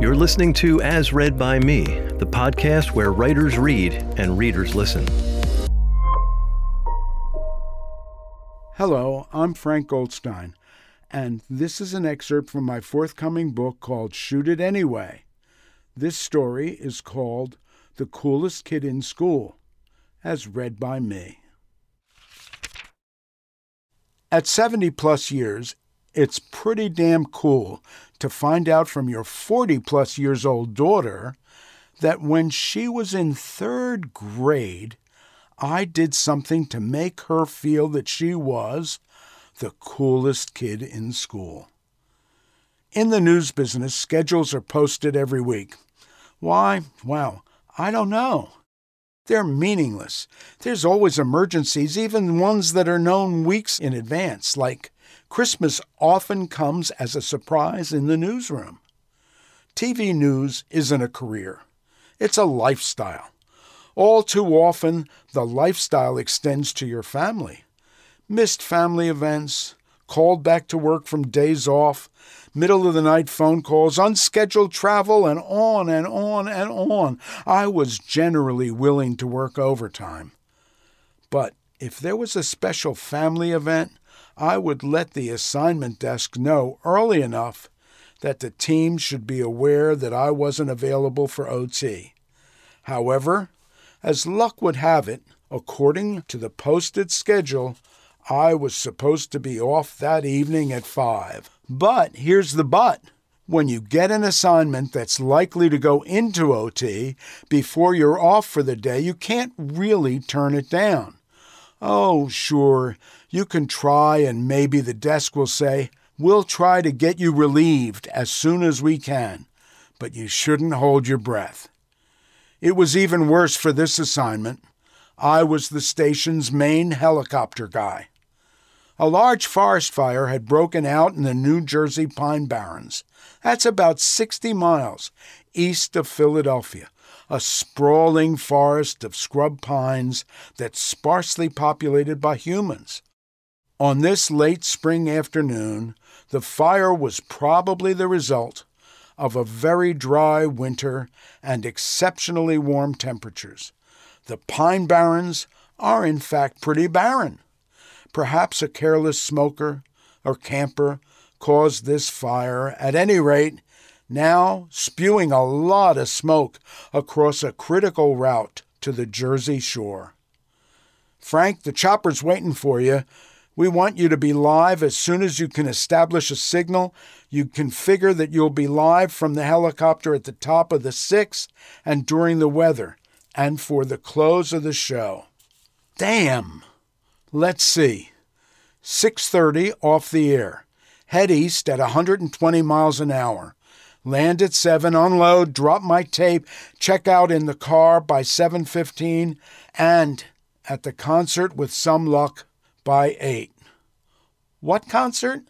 You're listening to As Read by Me, the podcast where writers read and readers listen. Hello, I'm Frank Goldstein, and this is an excerpt from my forthcoming book called Shoot It Anyway. This story is called The Coolest Kid in School, as read by me. At 70 plus years, it's pretty damn cool to find out from your 40 plus years old daughter that when she was in third grade, I did something to make her feel that she was the coolest kid in school. In the news business, schedules are posted every week. Why? Well, I don't know. They're meaningless. There's always emergencies, even ones that are known weeks in advance, like Christmas often comes as a surprise in the newsroom. TV news isn't a career, it's a lifestyle. All too often, the lifestyle extends to your family. Missed family events, called back to work from days off, middle of the night phone calls, unscheduled travel, and on and on and on. I was generally willing to work overtime. But if there was a special family event, I would let the assignment desk know early enough that the team should be aware that I wasn't available for OT. However, as luck would have it, according to the posted schedule, I was supposed to be off that evening at 5. But here's the but. When you get an assignment that's likely to go into OT before you're off for the day, you can't really turn it down. Oh, sure, you can try, and maybe the desk will say, We'll try to get you relieved as soon as we can, but you shouldn't hold your breath. It was even worse for this assignment. I was the station's main helicopter guy. A large forest fire had broken out in the New Jersey Pine Barrens. That's about 60 miles east of Philadelphia, a sprawling forest of scrub pines that's sparsely populated by humans. On this late spring afternoon, the fire was probably the result of a very dry winter and exceptionally warm temperatures. The pine barrens are, in fact, pretty barren. Perhaps a careless smoker or camper caused this fire. At any rate, now spewing a lot of smoke across a critical route to the Jersey shore. Frank, the chopper's waiting for you. We want you to be live as soon as you can establish a signal. You configure that you'll be live from the helicopter at the top of the six and during the weather and for the close of the show. Damn. Let's see. 6:30 off the air. Head east at 120 miles an hour. Land at 7, unload, drop my tape, check out in the car by 7:15 and at the concert with some luck by 8. What concert?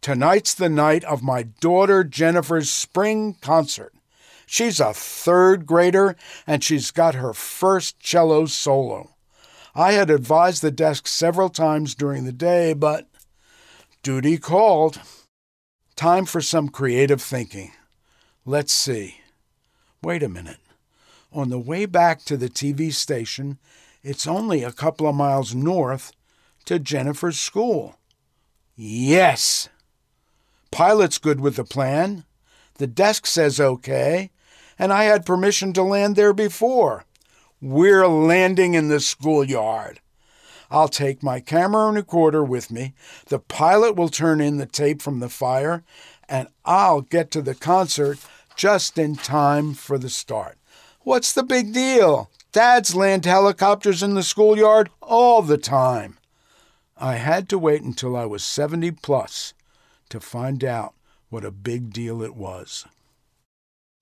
Tonight's the night of my daughter Jennifer's spring concert. She's a third grader and she's got her first cello solo. I had advised the desk several times during the day, but duty called. Time for some creative thinking. Let's see. Wait a minute. On the way back to the TV station, it's only a couple of miles north to Jennifer's school. Yes. Pilot's good with the plan. The desk says okay, and I had permission to land there before. We're landing in the schoolyard. I'll take my camera and recorder with me. The pilot will turn in the tape from the fire, and I'll get to the concert just in time for the start. What's the big deal? Dads land helicopters in the schoolyard all the time. I had to wait until I was 70 plus to find out what a big deal it was.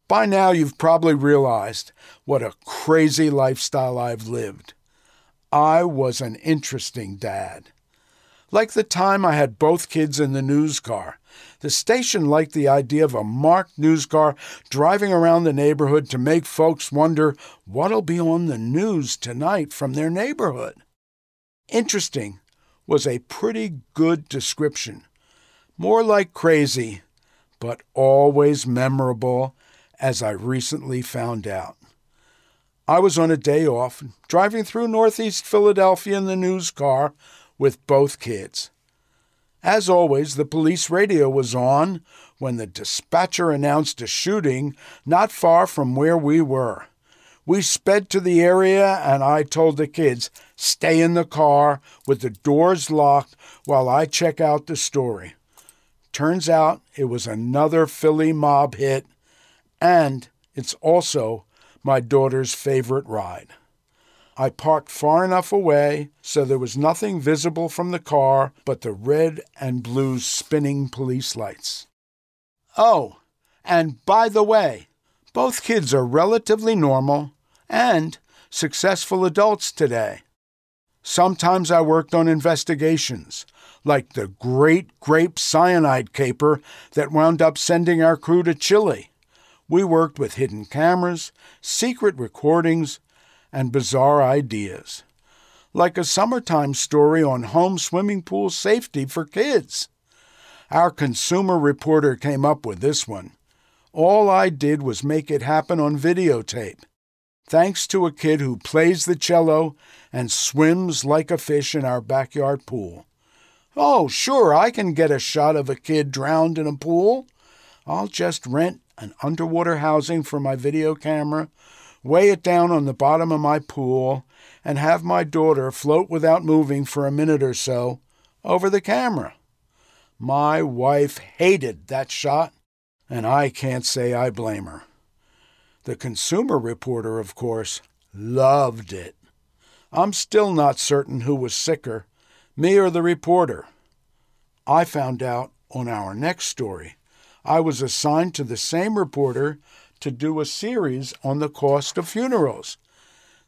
By now, you've probably realized what a crazy lifestyle I've lived. I was an interesting dad. Like the time I had both kids in the news car, the station liked the idea of a marked news car driving around the neighborhood to make folks wonder what'll be on the news tonight from their neighborhood. Interesting was a pretty good description. More like crazy, but always memorable as I recently found out. I was on a day off, driving through northeast Philadelphia in the news car with both kids. As always, the police radio was on when the dispatcher announced a shooting not far from where we were. We sped to the area, and I told the kids, stay in the car with the doors locked while I check out the story. Turns out it was another Philly mob hit, and it's also my daughter's favorite ride. I parked far enough away so there was nothing visible from the car but the red and blue spinning police lights. Oh, and by the way, both kids are relatively normal and successful adults today. Sometimes I worked on investigations, like the great grape cyanide caper that wound up sending our crew to Chile. We worked with hidden cameras, secret recordings, and bizarre ideas, like a summertime story on home swimming pool safety for kids. Our consumer reporter came up with this one. All I did was make it happen on videotape. Thanks to a kid who plays the cello and swims like a fish in our backyard pool. Oh, sure, I can get a shot of a kid drowned in a pool. I'll just rent an underwater housing for my video camera, weigh it down on the bottom of my pool, and have my daughter float without moving for a minute or so over the camera. My wife hated that shot, and I can't say I blame her. The consumer reporter, of course, loved it. I'm still not certain who was sicker, me or the reporter. I found out on our next story. I was assigned to the same reporter to do a series on the cost of funerals.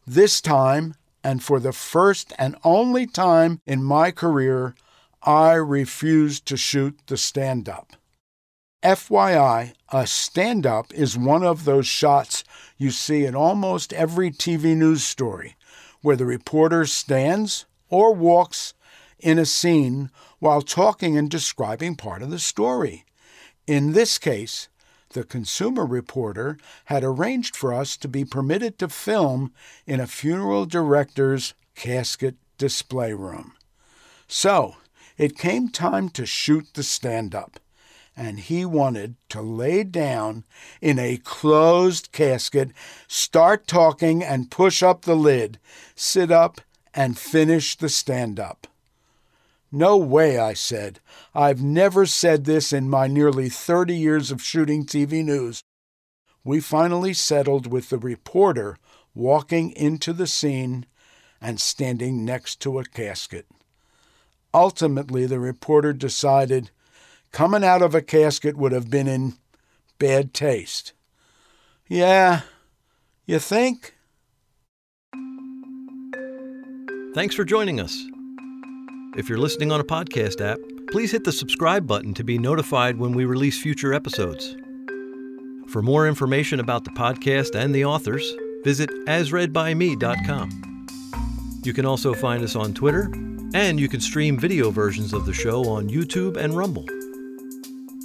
This time, and for the first and only time in my career, I refused to shoot the stand up. FYI, a stand up is one of those shots you see in almost every TV news story, where the reporter stands or walks in a scene while talking and describing part of the story. In this case, the consumer reporter had arranged for us to be permitted to film in a funeral director's casket display room. So, it came time to shoot the stand up, and he wanted to lay down in a closed casket, start talking, and push up the lid, sit up, and finish the stand up. No way, I said. I've never said this in my nearly 30 years of shooting TV news. We finally settled with the reporter walking into the scene and standing next to a casket. Ultimately, the reporter decided coming out of a casket would have been in bad taste. Yeah, you think? Thanks for joining us. If you're listening on a podcast app, please hit the subscribe button to be notified when we release future episodes. For more information about the podcast and the authors, visit asreadbyme.com. You can also find us on Twitter, and you can stream video versions of the show on YouTube and Rumble.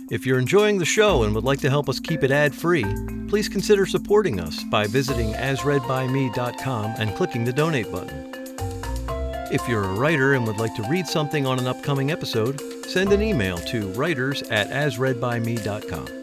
If you're enjoying the show and would like to help us keep it ad free, please consider supporting us by visiting asreadbyme.com and clicking the donate button. If you're a writer and would like to read something on an upcoming episode, send an email to writers at asreadbyme.com.